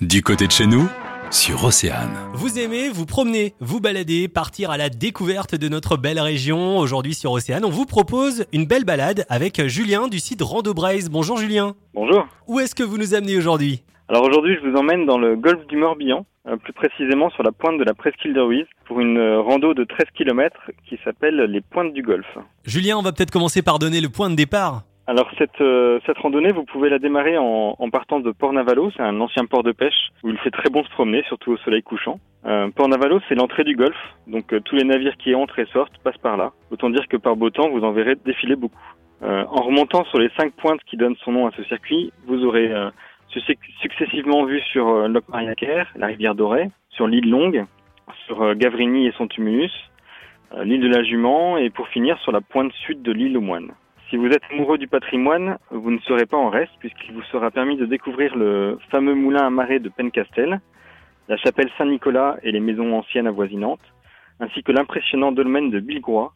Du côté de chez nous, sur Océane. Vous aimez vous promener, vous balader, partir à la découverte de notre belle région. Aujourd'hui sur Océane, on vous propose une belle balade avec Julien du site Rando Braise. Bonjour Julien. Bonjour. Où est-ce que vous nous amenez aujourd'hui? Alors aujourd'hui, je vous emmène dans le golfe du Morbihan, euh, plus précisément sur la pointe de la presqu'île de Ruiz, pour une euh, rando de 13 km qui s'appelle les Pointes du Golfe. Julien, on va peut-être commencer par donner le point de départ. Alors cette, euh, cette randonnée, vous pouvez la démarrer en, en partant de Port Navalo, c'est un ancien port de pêche où il fait très bon se promener, surtout au soleil couchant. Euh, port Navalo, c'est l'entrée du golfe, donc euh, tous les navires qui entrent et sortent passent par là. Autant dire que par beau temps, vous en verrez défiler beaucoup. Euh, en remontant sur les cinq pointes qui donnent son nom à ce circuit, vous aurez euh, succ- successivement vu sur euh, Loc Mariaquer, la rivière Dorée, sur l'île Longue, sur Gavrini et son tumulus, l'île de la Jument et pour finir sur la pointe sud de l'île aux Moines. Si vous êtes amoureux du patrimoine, vous ne serez pas en reste puisqu'il vous sera permis de découvrir le fameux moulin à marée de Pencastel, la chapelle Saint-Nicolas et les maisons anciennes avoisinantes, ainsi que l'impressionnant dolmen de Bilgrois,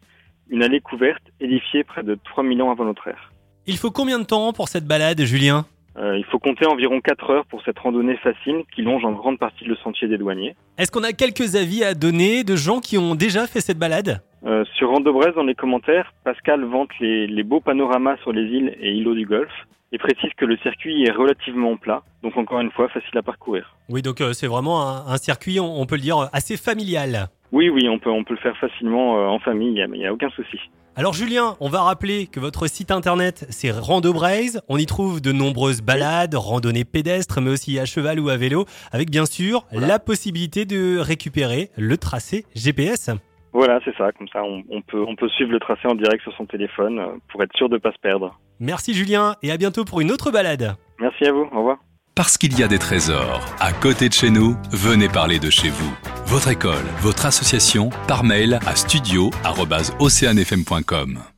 une allée couverte édifiée près de 3000 ans avant notre ère. Il faut combien de temps pour cette balade, Julien? Euh, il faut compter environ 4 heures pour cette randonnée facile qui longe en grande partie le sentier des douaniers. Est-ce qu'on a quelques avis à donner de gens qui ont déjà fait cette balade? Euh, sur Randobrez, dans les commentaires, Pascal vante les, les beaux panoramas sur les îles et îlots du Golfe et précise que le circuit est relativement plat, donc encore une fois facile à parcourir. Oui, donc euh, c'est vraiment un, un circuit, on, on peut le dire, assez familial. Oui, oui, on peut, on peut le faire facilement euh, en famille, il n'y a, aucun souci. Alors Julien, on va rappeler que votre site internet c'est Rando Braise. On y trouve de nombreuses balades, randonnées pédestres, mais aussi à cheval ou à vélo, avec bien sûr Voilà. la possibilité de récupérer le tracé GPS. Voilà, c'est ça, comme ça on, on peut, on peut suivre le tracé en direct sur son téléphone euh, pour être sûr de ne pas se perdre. Merci Julien et à bientôt pour une autre balade. Merci à vous, au revoir. Parce qu'il y a des trésors à côté de chez nous, venez parler de chez vous. Votre école, votre association, par mail à studio@oceanfm.com.